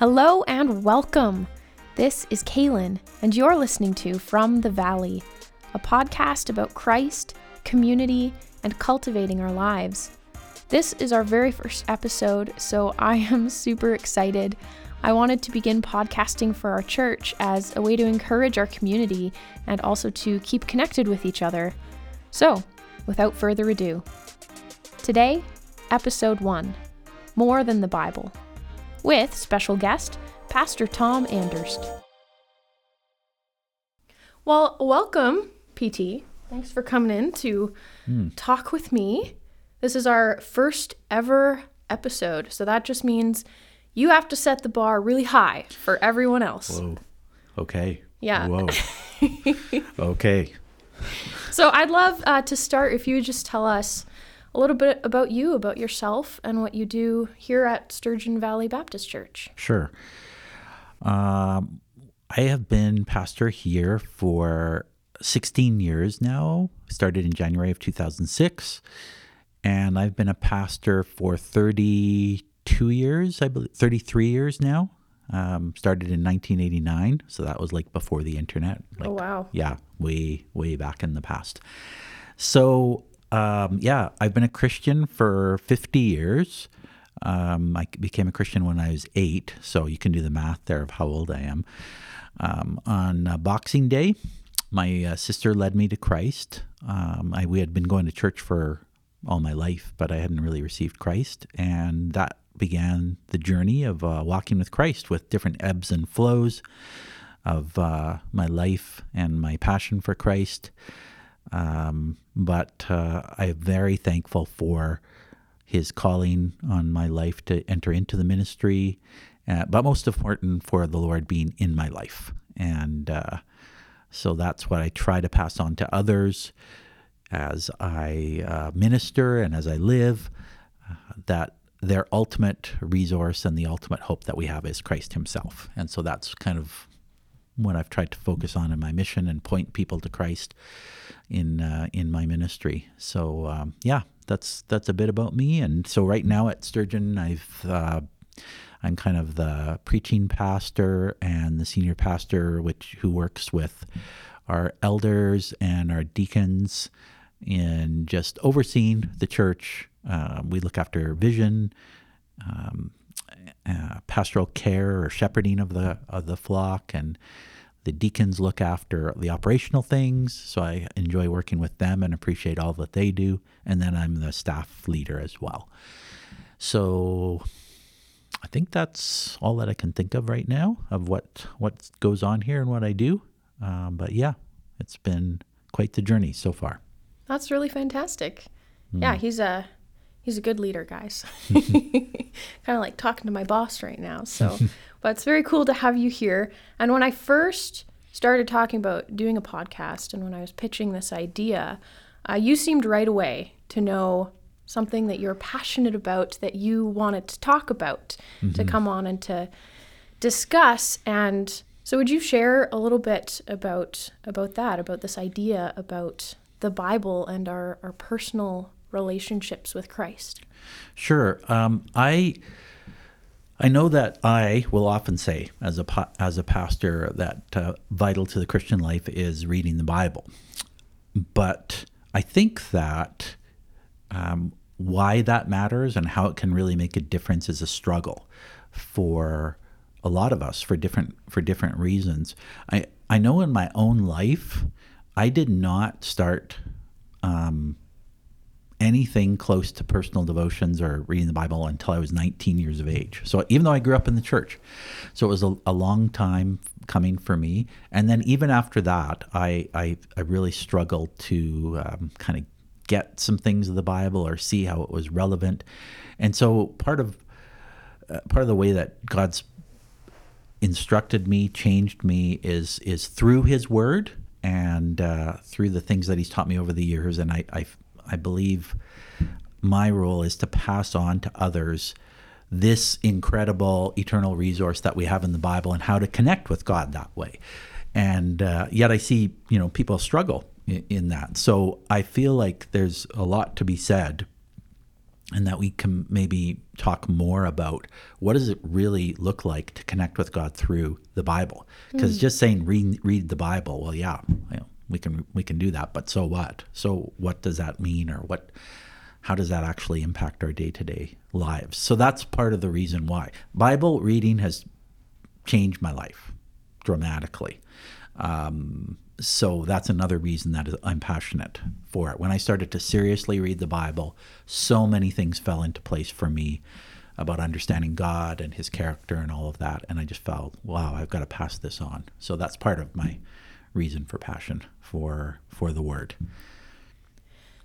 Hello and welcome. This is Kaylin, and you're listening to From the Valley, a podcast about Christ, community, and cultivating our lives. This is our very first episode, so I am super excited. I wanted to begin podcasting for our church as a way to encourage our community and also to keep connected with each other. So, without further ado, today, episode 1 More Than the Bible with special guest, Pastor Tom Anderst. Well, welcome, PT. Thanks for coming in to Mm. talk with me. This is our first ever episode, so that just means you have to set the bar really high for everyone else. Whoa. Okay. Yeah. Whoa. okay. So I'd love uh, to start if you would just tell us a little bit about you, about yourself, and what you do here at Sturgeon Valley Baptist Church. Sure. Um, I have been pastor here for 16 years now. Started in January of 2006, and I've been a pastor for 32 years. I believe 33 years now. Um, started in 1989, so that was like before the internet. Like, oh, wow. yeah, way way back in the past. So um, yeah, I've been a Christian for 50 years. Um, I became a Christian when I was eight, so you can do the math there of how old I am. Um, on uh, Boxing Day, my uh, sister led me to Christ. Um, I, we had been going to church for all my life, but I hadn't really received Christ, and that began the journey of uh, walking with Christ with different ebbs and flows of uh, my life and my passion for Christ. Um, but uh, I'm very thankful for his calling on my life to enter into the ministry, uh, but most important for the Lord being in my life. And uh, so that's what I try to pass on to others as I uh, minister and as I live, uh, that their ultimate resource and the ultimate hope that we have is Christ Himself. And so that's kind of what I've tried to focus on in my mission and point people to Christ in uh, in my ministry. So um, yeah, that's that's a bit about me. And so right now at Sturgeon, I've uh, I'm kind of the preaching pastor and the senior pastor, which who works with our elders and our deacons in just overseeing the church. Uh, we look after vision. Um, uh, pastoral care or shepherding of the of the flock, and the deacons look after the operational things. So I enjoy working with them and appreciate all that they do. And then I'm the staff leader as well. So I think that's all that I can think of right now of what what goes on here and what I do. Um, but yeah, it's been quite the journey so far. That's really fantastic. Yeah, he's a he's a good leader, guys. kind of like talking to my boss right now. So, but it's very cool to have you here. And when I first started talking about doing a podcast, and when I was pitching this idea, uh, you seemed right away to know something that you're passionate about, that you wanted to talk about, to come on and to discuss. And so, would you share a little bit about about that, about this idea, about the Bible and our, our personal relationships with Christ? Sure. Um, I I know that I will often say, as a as a pastor, that uh, vital to the Christian life is reading the Bible. But I think that um, why that matters and how it can really make a difference is a struggle for a lot of us for different for different reasons. I I know in my own life, I did not start um, anything close to personal devotions or reading the Bible until I was 19 years of age. So even though I grew up in the church, so it was a, a long time coming for me. And then even after that, I I, I really struggled to um, kind of get some things of the Bible or see how it was relevant. And so part of uh, part of the way that God's instructed me, changed me, is is through His Word and uh, through the things that He's taught me over the years. And I, I I believe my role is to pass on to others this incredible eternal resource that we have in the Bible and how to connect with God that way. And uh, yet I see, you know, people struggle in, in that. So I feel like there's a lot to be said and that we can maybe talk more about what does it really look like to connect with God through the Bible? Because just saying read read the Bible, well, yeah, you know, we can we can do that, but so what? So what does that mean, or what? How does that actually impact our day to day lives? So that's part of the reason why Bible reading has changed my life dramatically. Um, so that's another reason that I'm passionate for it. When I started to seriously read the Bible, so many things fell into place for me about understanding God and his character and all of that. And I just felt, wow, I've got to pass this on. So that's part of my reason for passion for for the word.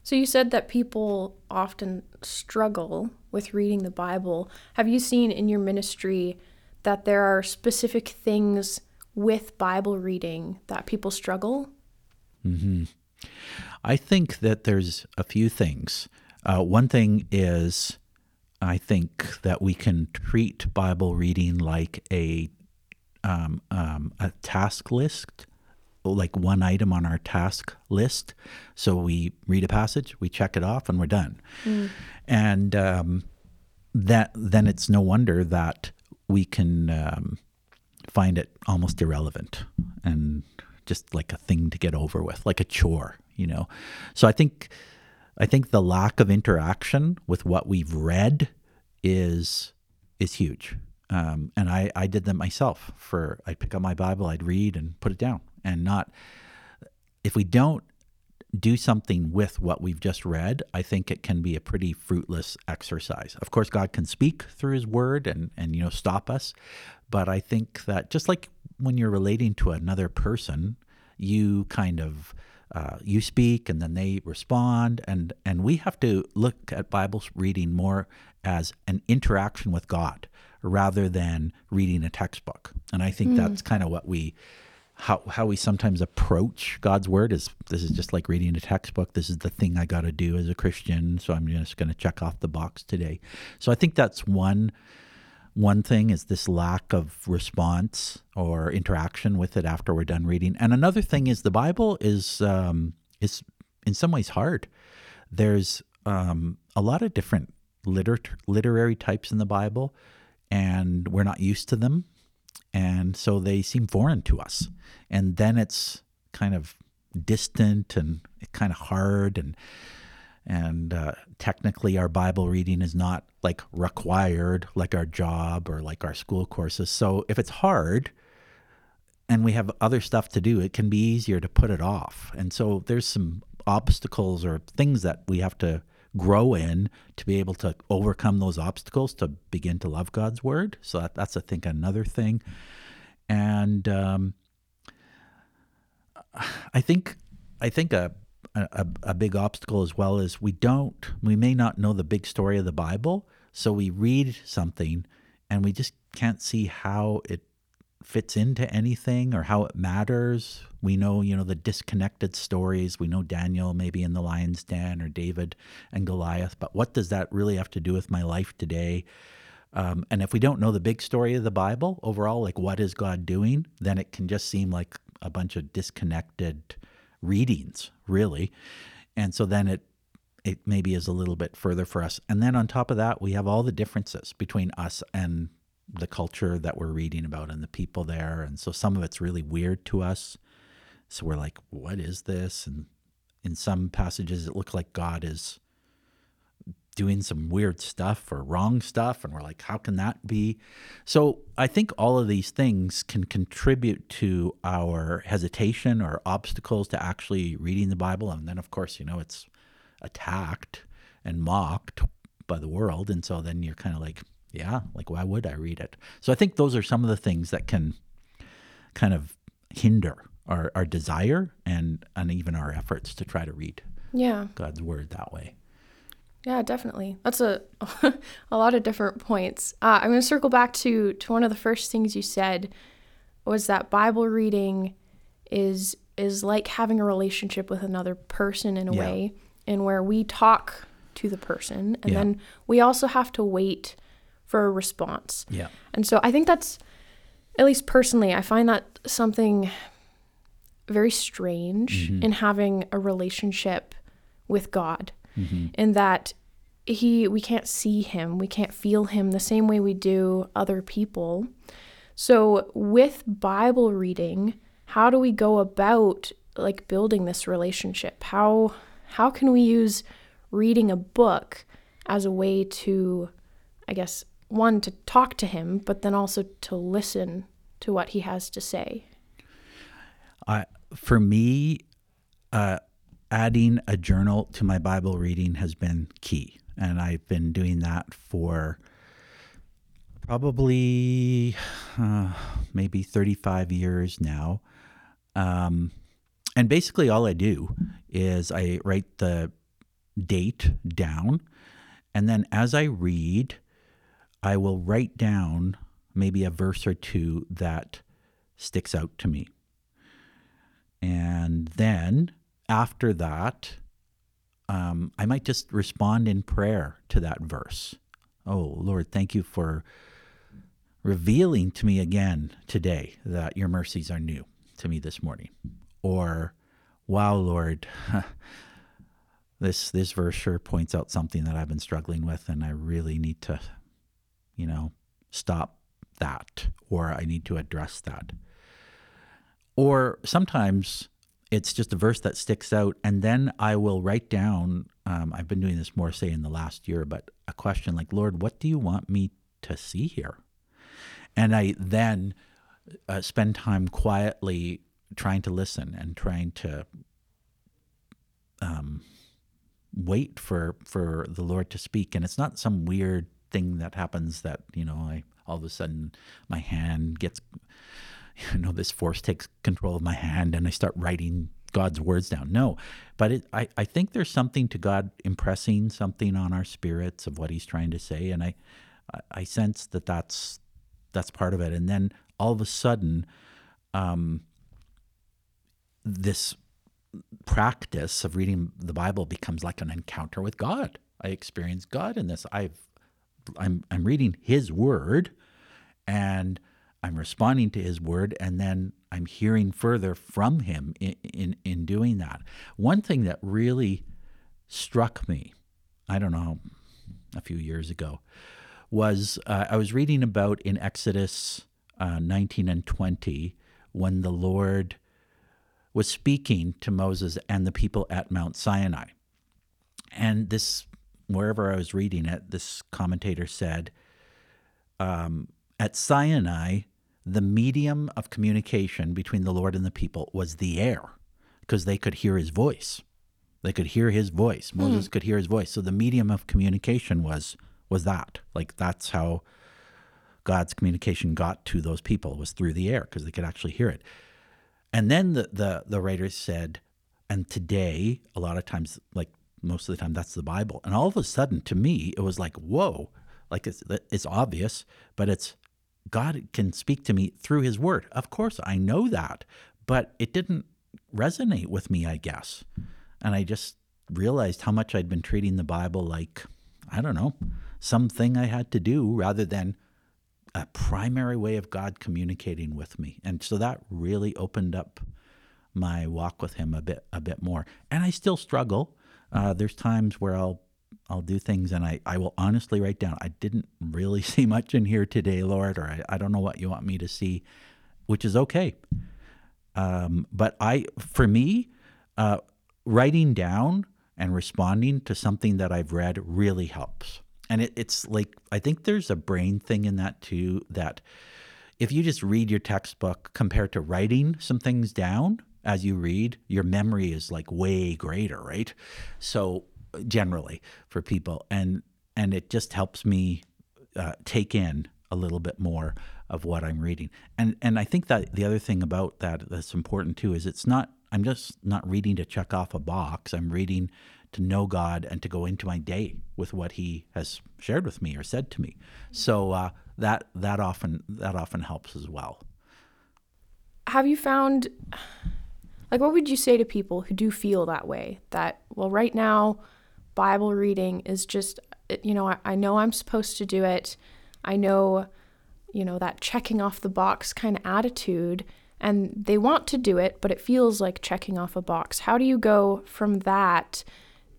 So you said that people often struggle with reading the Bible. Have you seen in your ministry that there are specific things with Bible reading that people struggle? Mm-hmm. I think that there's a few things. Uh, one thing is, I think that we can treat Bible reading like a um, um, a task list, like one item on our task list. So we read a passage, we check it off, and we're done. Mm. And um, that then it's no wonder that we can um, find it almost irrelevant and just like a thing to get over with, like a chore, you know. So I think I think the lack of interaction with what we've read is is huge. Um, and I, I did that myself for I'd pick up my Bible, I'd read and put it down and not if we don't do something with what we've just read, I think it can be a pretty fruitless exercise. Of course, God can speak through His Word and and you know stop us, but I think that just like when you're relating to another person, you kind of uh, you speak and then they respond, and and we have to look at Bible reading more as an interaction with God rather than reading a textbook. And I think mm. that's kind of what we how how we sometimes approach God's word is this is just like reading a textbook. This is the thing I got to do as a Christian, so I'm just going to check off the box today. So I think that's one one thing is this lack of response or interaction with it after we're done reading, and another thing is the Bible is um, is in some ways hard. There's um, a lot of different liter- literary types in the Bible, and we're not used to them and so they seem foreign to us. And then it's kind of distant and kind of hard and and uh, technically our bible reading is not like required like our job or like our school courses so if it's hard and we have other stuff to do it can be easier to put it off and so there's some obstacles or things that we have to grow in to be able to overcome those obstacles to begin to love God's word. So that, that's I think another thing, and um, I think I think a, a a big obstacle as well is we don't we may not know the big story of the Bible, so we read something and we just can't see how it fits into anything or how it matters. We know, you know, the disconnected stories. We know Daniel maybe in the lion's den or David and Goliath, but what does that really have to do with my life today? Um, and if we don't know the big story of the Bible overall, like what is God doing, then it can just seem like a bunch of disconnected readings, really. And so then it it maybe is a little bit further for us. And then on top of that, we have all the differences between us and the culture that we're reading about and the people there. And so some of it's really weird to us. So we're like, what is this? And in some passages, it looks like God is doing some weird stuff or wrong stuff. And we're like, how can that be? So I think all of these things can contribute to our hesitation or obstacles to actually reading the Bible. And then, of course, you know, it's attacked and mocked by the world. And so then you're kind of like, yeah, like why would I read it? So I think those are some of the things that can kind of hinder our, our desire and and even our efforts to try to read yeah God's word that way. Yeah, definitely. That's a a lot of different points. Uh, I'm going to circle back to to one of the first things you said was that Bible reading is is like having a relationship with another person in a yeah. way, and where we talk to the person, and yeah. then we also have to wait for a response. Yeah. And so I think that's, at least personally, I find that something very strange mm-hmm. in having a relationship with God, mm-hmm. in that he we can't see him, we can't feel him the same way we do other people. So with Bible reading, how do we go about like building this relationship? How how can we use reading a book as a way to I guess one to talk to him, but then also to listen to what he has to say? I for me, uh, adding a journal to my Bible reading has been key, and I've been doing that for probably uh, maybe 35 years now. Um, and basically, all I do is I write the date down, and then as I read, I will write down maybe a verse or two that sticks out to me. And then after that, um, I might just respond in prayer to that verse. Oh, Lord, thank you for revealing to me again today that your mercies are new to me this morning. Or, wow, Lord, this this verse sure points out something that I've been struggling with, and I really need to, you know, stop that, or I need to address that. Or sometimes it's just a verse that sticks out, and then I will write down. Um, I've been doing this more, say, in the last year, but a question like, Lord, what do you want me to see here? And I then uh, spend time quietly trying to listen and trying to um, wait for for the Lord to speak. And it's not some weird thing that happens that you know I all of a sudden my hand gets you know this force takes control of my hand and I start writing God's words down. No, but it, I I think there's something to God impressing something on our spirits of what He's trying to say, and I I sense that that's that's part of it. And then all of a sudden, um, this practice of reading the Bible becomes like an encounter with God. I experience God in this. I've I'm I'm reading His Word, and I'm responding to His Word, and then I'm hearing further from Him in in, in doing that. One thing that really struck me, I don't know, a few years ago, was uh, I was reading about in Exodus uh, 19 and 20 when the Lord was speaking to Moses and the people at Mount Sinai. And this, wherever I was reading it, this commentator said, um, at Sinai, the medium of communication between the Lord and the people was the air, because they could hear his voice. They could hear his voice. Moses mm. could hear his voice. So the medium of communication was was that. Like that's how God's communication got to those people was through the air because they could actually hear it. And then the the the writers said, and today a lot of times, like most of the time, that's the Bible. And all of a sudden, to me, it was like, whoa, like it's it's obvious, but it's God can speak to me through His Word. Of course, I know that, but it didn't resonate with me, I guess. And I just realized how much I'd been treating the Bible like, I don't know, something I had to do rather than a primary way of God communicating with me. And so that really opened up my walk with him a bit a bit more. And I still struggle. Uh, there's times where I'll I'll do things and I, I will honestly write down, I didn't really see much in here today, Lord, or I, I don't know what you want me to see, which is okay. Um, but I, for me, uh, writing down and responding to something that I've read really helps and it, it's like I think there's a brain thing in that too that if you just read your textbook compared to writing some things down as you read, your memory is like way greater, right? So generally for people, and and it just helps me uh, take in a little bit more of what I'm reading. And and I think that the other thing about that that's important too is it's not I'm just not reading to check off a box. I'm reading to know God and to go into my day with what He has shared with me or said to me. So uh, that that often that often helps as well. Have you found, like, what would you say to people who do feel that way? That well, right now, Bible reading is just, you know, I, I know I'm supposed to do it. I know, you know, that checking off the box kind of attitude and they want to do it, but it feels like checking off a box. How do you go from that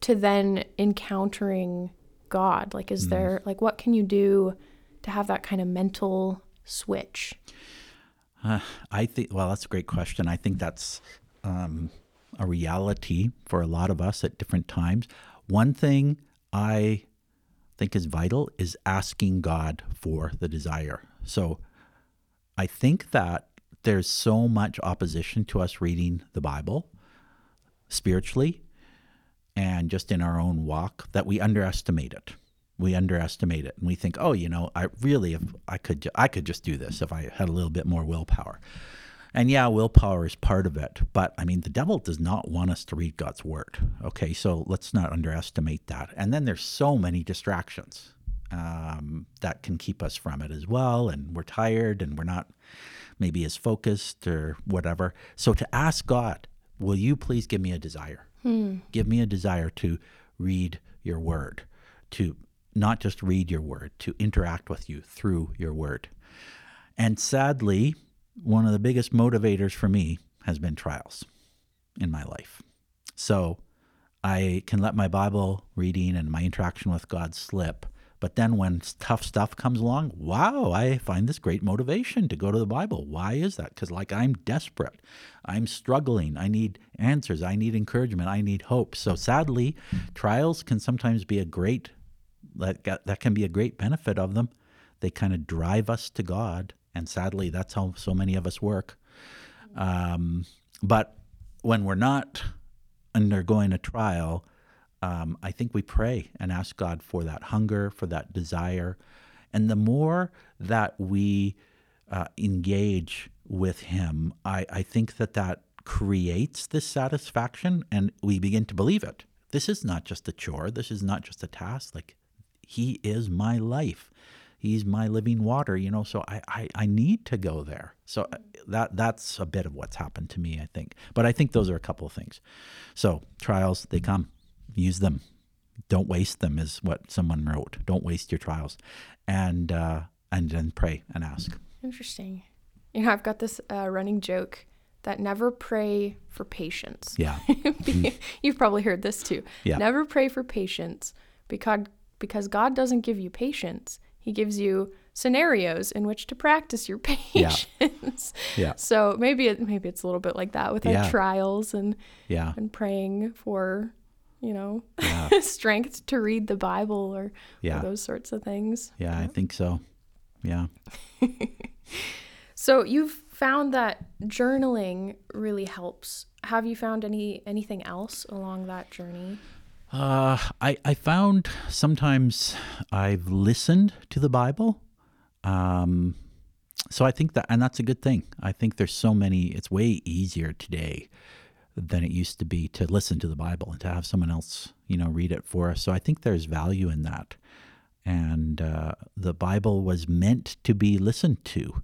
to then encountering God? Like, is there, like, what can you do to have that kind of mental switch? Uh, I think, well, that's a great question. I think that's um, a reality for a lot of us at different times. One thing I think is vital is asking God for the desire. So I think that there's so much opposition to us reading the Bible spiritually and just in our own walk that we underestimate it. We underestimate it and we think, oh, you know, I really, if I could, I could just do this if I had a little bit more willpower. And yeah, willpower is part of it, but I mean, the devil does not want us to read God's word. Okay, so let's not underestimate that. And then there's so many distractions um, that can keep us from it as well. And we're tired and we're not maybe as focused or whatever. So to ask God, will you please give me a desire? Hmm. Give me a desire to read your word, to not just read your word, to interact with you through your word. And sadly, one of the biggest motivators for me has been trials in my life. So I can let my Bible reading and my interaction with God slip. But then when tough stuff comes along, wow, I find this great motivation to go to the Bible. Why is that? Because, like, I'm desperate. I'm struggling. I need answers. I need encouragement. I need hope. So, sadly, trials can sometimes be a great, that, that can be a great benefit of them. They kind of drive us to God and sadly, that's how so many of us work. Um, but when we're not undergoing a trial, um, I think we pray and ask God for that hunger, for that desire. And the more that we uh, engage with Him, I, I think that that creates this satisfaction and we begin to believe it. This is not just a chore, this is not just a task. Like, He is my life he's my living water you know so I, I i need to go there. So uh, that that's a bit of what's happened to me i think. But i think those are a couple of things. So trials they come. Use them. Don't waste them is what someone wrote. Don't waste your trials. And uh and then pray and ask. Interesting. You know i've got this uh, running joke that never pray for patience. Yeah. You've probably heard this too. Yeah. never pray for patience because because god doesn't give you patience he gives you scenarios in which to practice your patience. Yeah. yeah. So maybe it maybe it's a little bit like that with yeah. our trials and yeah and praying for you know yeah. strength to read the Bible or, yeah. or those sorts of things. Yeah, I think so. Yeah. so you've found that journaling really helps. Have you found any anything else along that journey? Uh, I, I found sometimes I've listened to the Bible. Um, so I think that, and that's a good thing. I think there's so many, it's way easier today than it used to be to listen to the Bible and to have someone else, you know, read it for us. So I think there's value in that. And uh, the Bible was meant to be listened to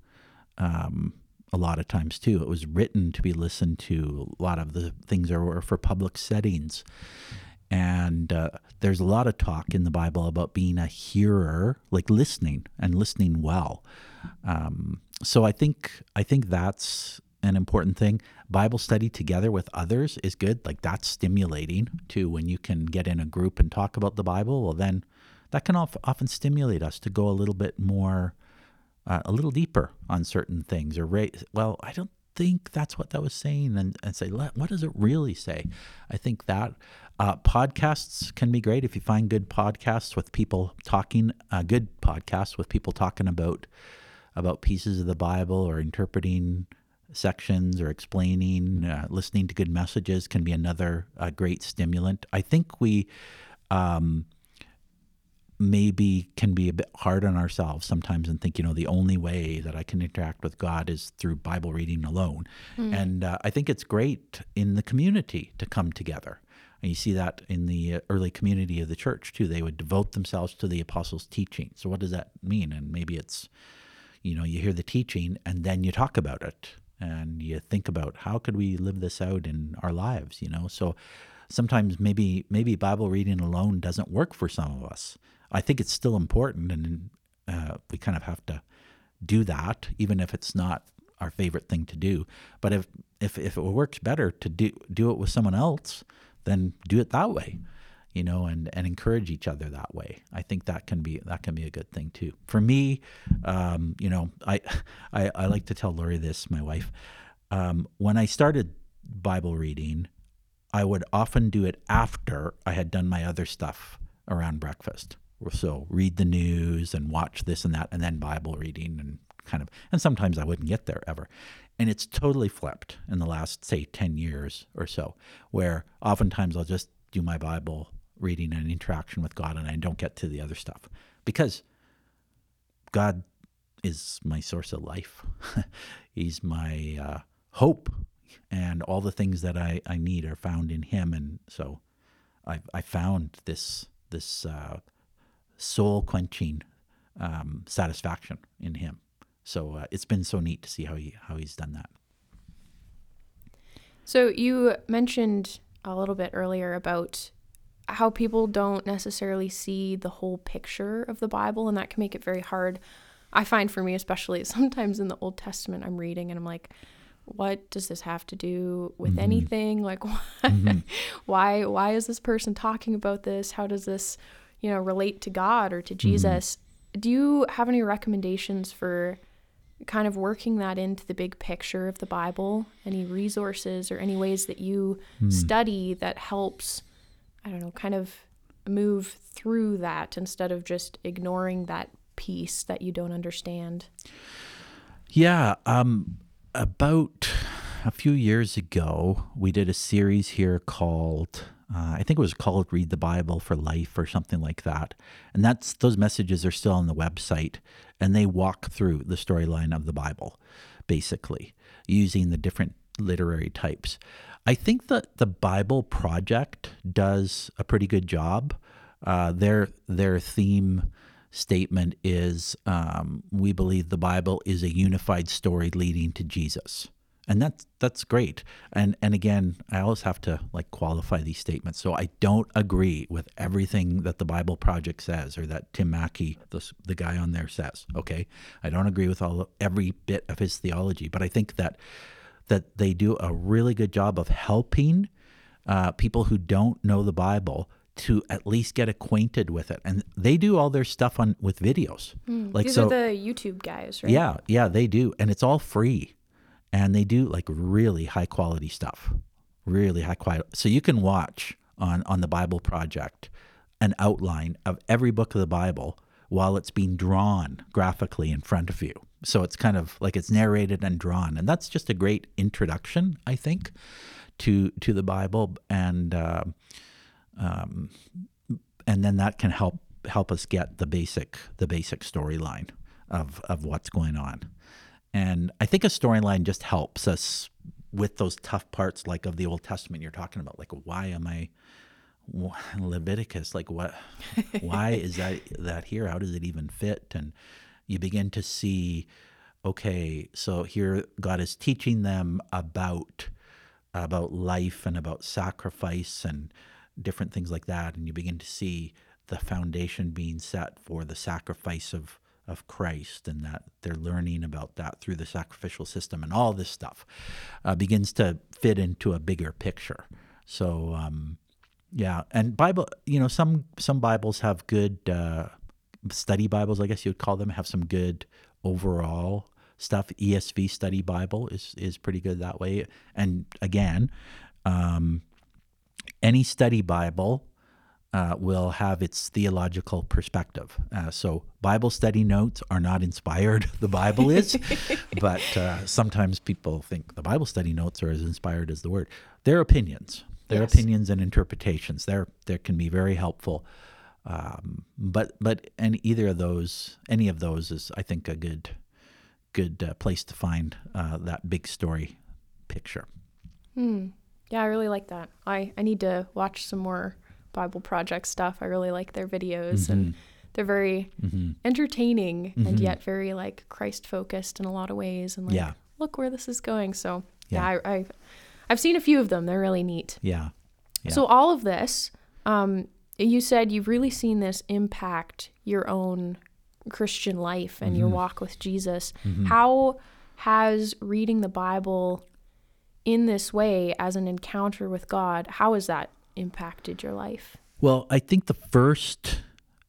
um, a lot of times too. It was written to be listened to. A lot of the things are for public settings. And uh, there's a lot of talk in the Bible about being a hearer, like listening and listening well. Um, so I think I think that's an important thing. Bible study together with others is good. Like that's stimulating too. When you can get in a group and talk about the Bible, well, then that can often stimulate us to go a little bit more, uh, a little deeper on certain things. Or raise, well, I don't think that's what that was saying, and, and say, what does it really say? I think that uh, podcasts can be great if you find good podcasts with people talking, uh, good podcasts with people talking about about pieces of the Bible or interpreting sections or explaining, uh, listening to good messages can be another uh, great stimulant. I think we um, maybe can be a bit hard on ourselves sometimes and think, you know, the only way that I can interact with God is through Bible reading alone. Mm. And uh, I think it's great in the community to come together and you see that in the uh, early community of the church too. They would devote themselves to the apostles' teaching. So, what does that mean? And maybe it's, you know, you hear the teaching and then you talk about it and you think about how could we live this out in our lives, you know? So, sometimes maybe maybe Bible reading alone doesn't work for some of us. I think it's still important, and uh, we kind of have to do that, even if it's not our favorite thing to do. But if if if it works better to do do it with someone else, then do it that way. you know, and, and encourage each other that way. I think that can be that can be a good thing too. For me, um, you know, I, I I like to tell Lori this, my wife. Um, when I started Bible reading, I would often do it after I had done my other stuff around breakfast. So read the news and watch this and that, and then Bible reading and kind of, and sometimes I wouldn't get there ever. And it's totally flipped in the last, say, 10 years or so, where oftentimes I'll just do my Bible reading and interaction with God and I don't get to the other stuff because God is my source of life. He's my uh, hope and all the things that I, I need are found in him. And so I, I found this, this uh, soul quenching um, satisfaction in him. So uh, it's been so neat to see how he, how he's done that. So you mentioned a little bit earlier about how people don't necessarily see the whole picture of the Bible, and that can make it very hard. I find for me, especially sometimes in the Old Testament, I'm reading and I'm like, what does this have to do with mm-hmm. anything? Like, why, mm-hmm. why, why is this person talking about this? How does this, you know, relate to God or to mm-hmm. Jesus? Mm-hmm. Do you have any recommendations for kind of working that into the big picture of the Bible? Any resources or any ways that you mm. study that helps, I don't know, kind of move through that instead of just ignoring that piece that you don't understand? Yeah, um, about a few years ago, we did a series here called uh, I think it was called "Read the Bible for Life" or something like that. And that's those messages are still on the website, and they walk through the storyline of the Bible, basically using the different literary types. I think that the Bible Project does a pretty good job. Uh, their their theme statement is um, we believe the Bible is a unified story leading to Jesus. And that's that's great. And and again, I always have to like qualify these statements. So I don't agree with everything that the Bible Project says or that Tim Mackie the, the guy on there says. Okay, I don't agree with all every bit of his theology, but I think that that they do a really good job of helping uh, people who don't know the Bible to at least get acquainted with it. And they do all their stuff on with videos. Mm, like these so, are the YouTube guys, right? Yeah, yeah, they do, and it's all free, and they do like really high quality stuff, really high quality. So you can watch on on the Bible Project an outline of every book of the Bible while it's being drawn graphically in front of you. So it's kind of like it's narrated and drawn, and that's just a great introduction, I think, to to the Bible and. Uh, um, and then that can help help us get the basic the basic storyline of of what's going on. And I think a storyline just helps us with those tough parts, like of the Old Testament you're talking about. Like, why am I Leviticus? Like, what? why is that that here? How does it even fit? And you begin to see, okay, so here God is teaching them about about life and about sacrifice and different things like that, and you begin to see the foundation being set for the sacrifice of of Christ, and that they're learning about that through the sacrificial system, and all this stuff uh, begins to fit into a bigger picture. So, um, yeah, and Bible, you know, some some Bibles have good uh, study Bibles, I guess you would call them, have some good overall stuff. ESV Study Bible is is pretty good that way, and again. Um, any study Bible uh, will have its theological perspective. Uh, so, Bible study notes are not inspired, the Bible is, but uh, sometimes people think the Bible study notes are as inspired as the Word. They're opinions, their yes. opinions and interpretations. They're, they can be very helpful. Um, but but and either of those, any of those is, I think, a good good uh, place to find uh, that big story picture. Hmm. Yeah, I really like that. I, I need to watch some more Bible Project stuff. I really like their videos mm-hmm. and they're very mm-hmm. entertaining mm-hmm. and yet very like Christ focused in a lot of ways and like yeah. look where this is going. So yeah, yeah I, I've I've seen a few of them. They're really neat. Yeah. yeah. So all of this, um, you said you've really seen this impact your own Christian life and your mm-hmm. walk with Jesus. Mm-hmm. How has reading the Bible in this way as an encounter with God, how has that impacted your life? Well, I think the first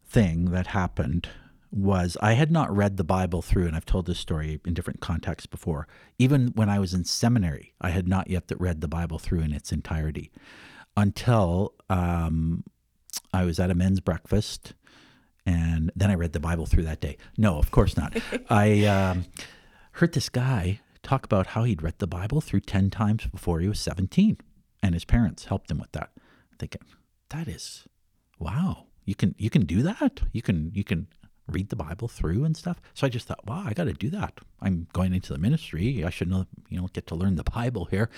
thing that happened was I had not read the Bible through, and I've told this story in different contexts before. Even when I was in seminary, I had not yet read the Bible through in its entirety until um, I was at a men's breakfast, and then I read the Bible through that day. No, of course not. I um, heard this guy talk about how he'd read the Bible through 10 times before he was 17, and his parents helped him with that. Thinking, that is, wow. You can you can do that. You can you can read the Bible through and stuff. So I just thought, wow, I got to do that. I'm going into the ministry. I should know, you know, get to learn the Bible here.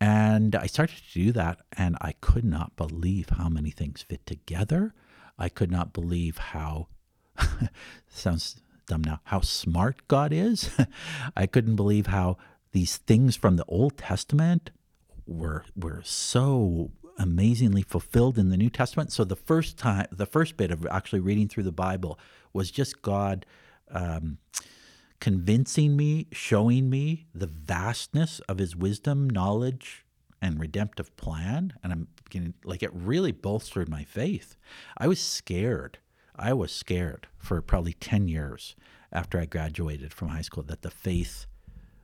And I started to do that, and I could not believe how many things fit together. I could not believe how sounds dumb now how smart God is. I couldn't believe how these things from the Old Testament were were so amazingly fulfilled in the New Testament. So the first time, the first bit of actually reading through the Bible was just God um, convincing me, showing me the vastness of His wisdom, knowledge, and redemptive plan. And I'm beginning, like, it really bolstered my faith. I was scared. I was scared for probably 10 years after I graduated from high school that the faith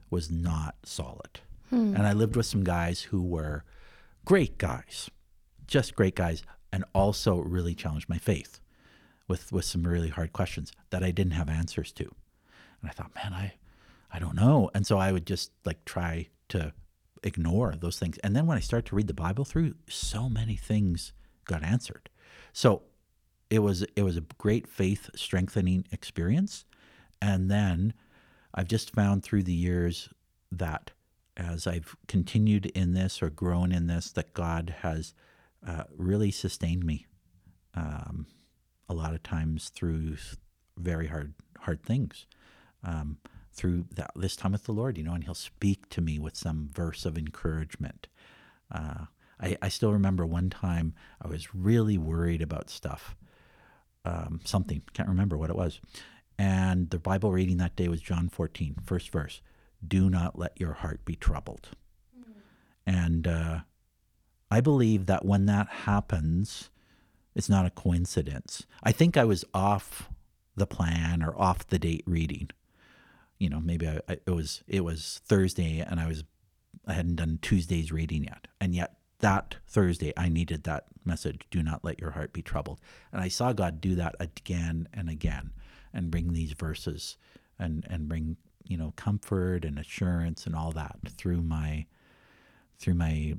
was not solid. Hmm. And I lived with some guys who were great guys, just great guys, and also really challenged my faith with with some really hard questions that I didn't have answers to. And I thought, man, I I don't know. And so I would just like try to ignore those things. And then when I started to read the Bible through, so many things got answered. So it was it was a great faith strengthening experience. And then I've just found through the years that as I've continued in this or grown in this, that God has uh, really sustained me. Um, a lot of times through very hard hard things. Um, through that, this time with the Lord, you know, and He'll speak to me with some verse of encouragement. Uh, I, I still remember one time I was really worried about stuff, um, something, can't remember what it was. And the Bible reading that day was John 14, first verse do not let your heart be troubled. Mm. And uh, I believe that when that happens, it's not a coincidence. I think I was off the plan or off the date reading. You know, maybe I, I, it was it was Thursday and I was I hadn't done Tuesday's reading yet, and yet that Thursday I needed that message: "Do not let your heart be troubled." And I saw God do that again and again, and bring these verses and and bring you know comfort and assurance and all that through my through my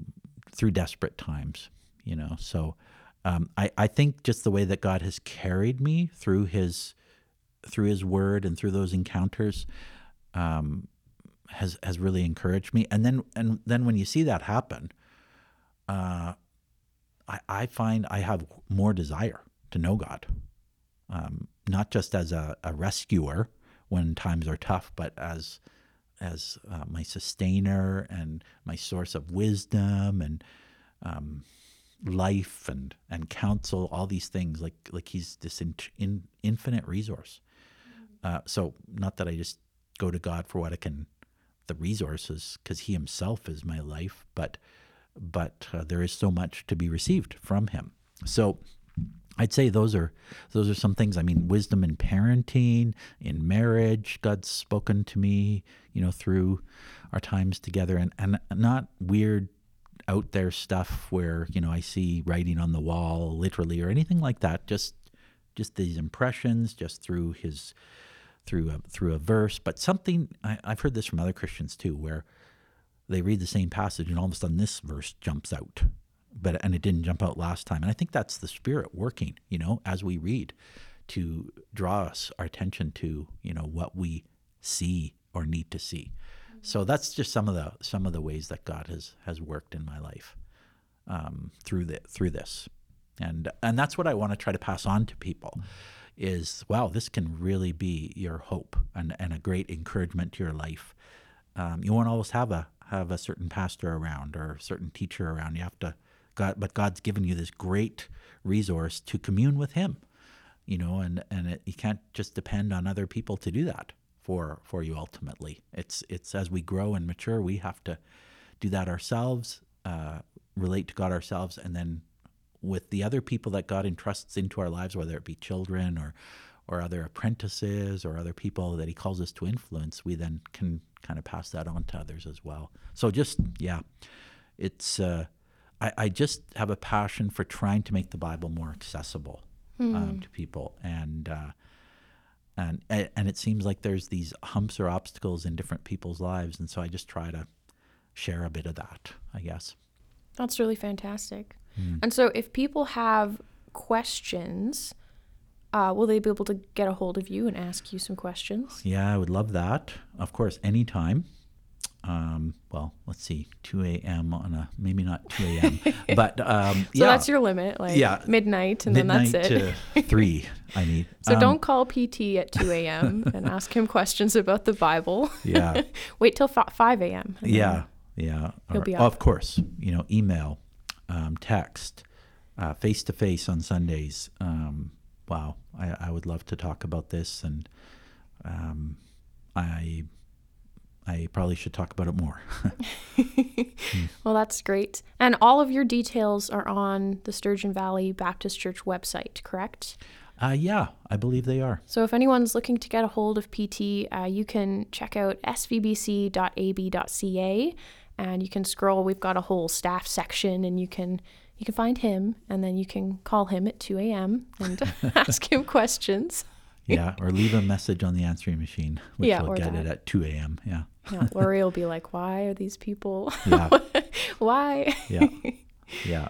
through desperate times you know? So um, I, I think just the way that god has carried me through his through his word and through those encounters um, has has really encouraged me. And then and then when you see that happen uh, I, I find I have more desire to know God um, not just as a, a rescuer when times are tough, but as as uh, my sustainer and my source of wisdom and um, life and and counsel, all these things. Like like he's this in, in infinite resource. Uh, so not that I just go to God for what I can, the resources, because He Himself is my life, but but uh, there is so much to be received from Him. So I'd say those are those are some things. I mean, wisdom in parenting, in marriage. God's spoken to me, you know, through our times together, and and not weird out there stuff where you know I see writing on the wall, literally, or anything like that. Just just these impressions, just through his through a, through a verse, but something I, I've heard this from other Christians too, where they read the same passage and all of a sudden this verse jumps out but and it didn't jump out last time. And I think that's the spirit working, you know, as we read to draw us our attention to, you know, what we see or need to see. Mm-hmm. So that's just some of the some of the ways that God has has worked in my life um, through the through this, and and that's what I want to try to pass on to people. Is wow, this can really be your hope and, and a great encouragement to your life. Um, you won't always have a have a certain pastor around or a certain teacher around. You have to God, but God's given you this great resource to commune with Him, you know, and and it, you can't just depend on other people to do that for for you. Ultimately, it's it's as we grow and mature, we have to do that ourselves, uh, relate to God ourselves, and then with the other people that God entrusts into our lives, whether it be children or or other apprentices or other people that He calls us to influence, we then can kind of pass that on to others as well. So just yeah, it's uh, I, I just have a passion for trying to make the Bible more accessible um, to people and. Uh, and and it seems like there's these humps or obstacles in different people's lives and so i just try to share a bit of that i guess That's really fantastic. And so, if people have questions, uh, will they be able to get a hold of you and ask you some questions? yeah i would love that of course anytime um, well let's see 2 a.m on a maybe not 2 a.m but um, So yeah that's your limit, like Yeah. midnight, and midnight then that's it. to 3 i need so Um, don't call PT at 2 a.m. and ask him questions about the Bible. yeah Wait till fi- 5 a.m. Yeah, yeah. He'll Or- be Of course, you know, email, um, text, face to face on Sundays. Um, wow, I, I would love to talk about this, and um, I, I probably should talk about it more. Well, that's great. And all of your details are on the Sturgeon Valley Baptist Church website, correct? uh, yeah, I believe they are. So if anyone's looking to get a hold of PT, uh, you can check out svbc.ab.ca and you can scroll. We've got a whole staff section and you can you can find him and then you can call him at 2 a.m. and ask him questions. Yeah, or leave a message on the answering machine, which Yeah, will get it at 2 a.m. Yeah, Yeah, Lori will be like, "Why are these people? yeah, Why?" yeah, yeah.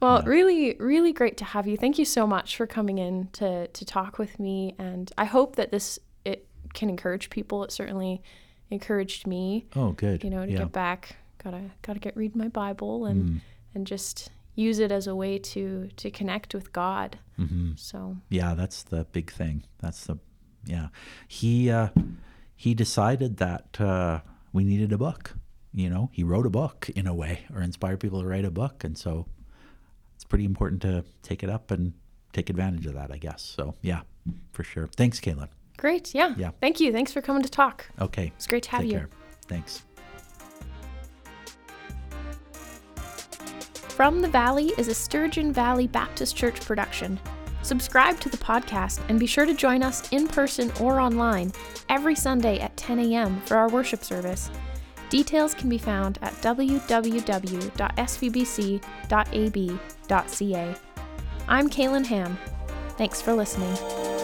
Well, really, really great to have you. Thank you so much for coming in to to talk with me, and I hope that this it can encourage people. It certainly encouraged me, Oh, good. you know, to yeah. get back. Gotta gotta get read my Bible and Mm. and just use it as a way to to connect with God. hmm So Yeah, that's the big thing. That's the yeah. He uh, he decided that uh, we needed a book. You know, he wrote a book in a way, or inspired people to write a book, and so it's pretty important to take it up and take advantage of that, I guess. So yeah, for sure. Thanks, Caitlin. great, yeah. Yeah. Thank you. Thanks for coming to talk. Okay, It's great to have take you. care. Thanks. From the Valley is a Sturgeon Valley Baptist Church production. Subscribe to the podcast and be sure to join us in person or online every Sunday at 10 a.m. for our worship service. Details can be found at www.svbc.ab.ca. I'm Kaylin Ham. Thanks for listening.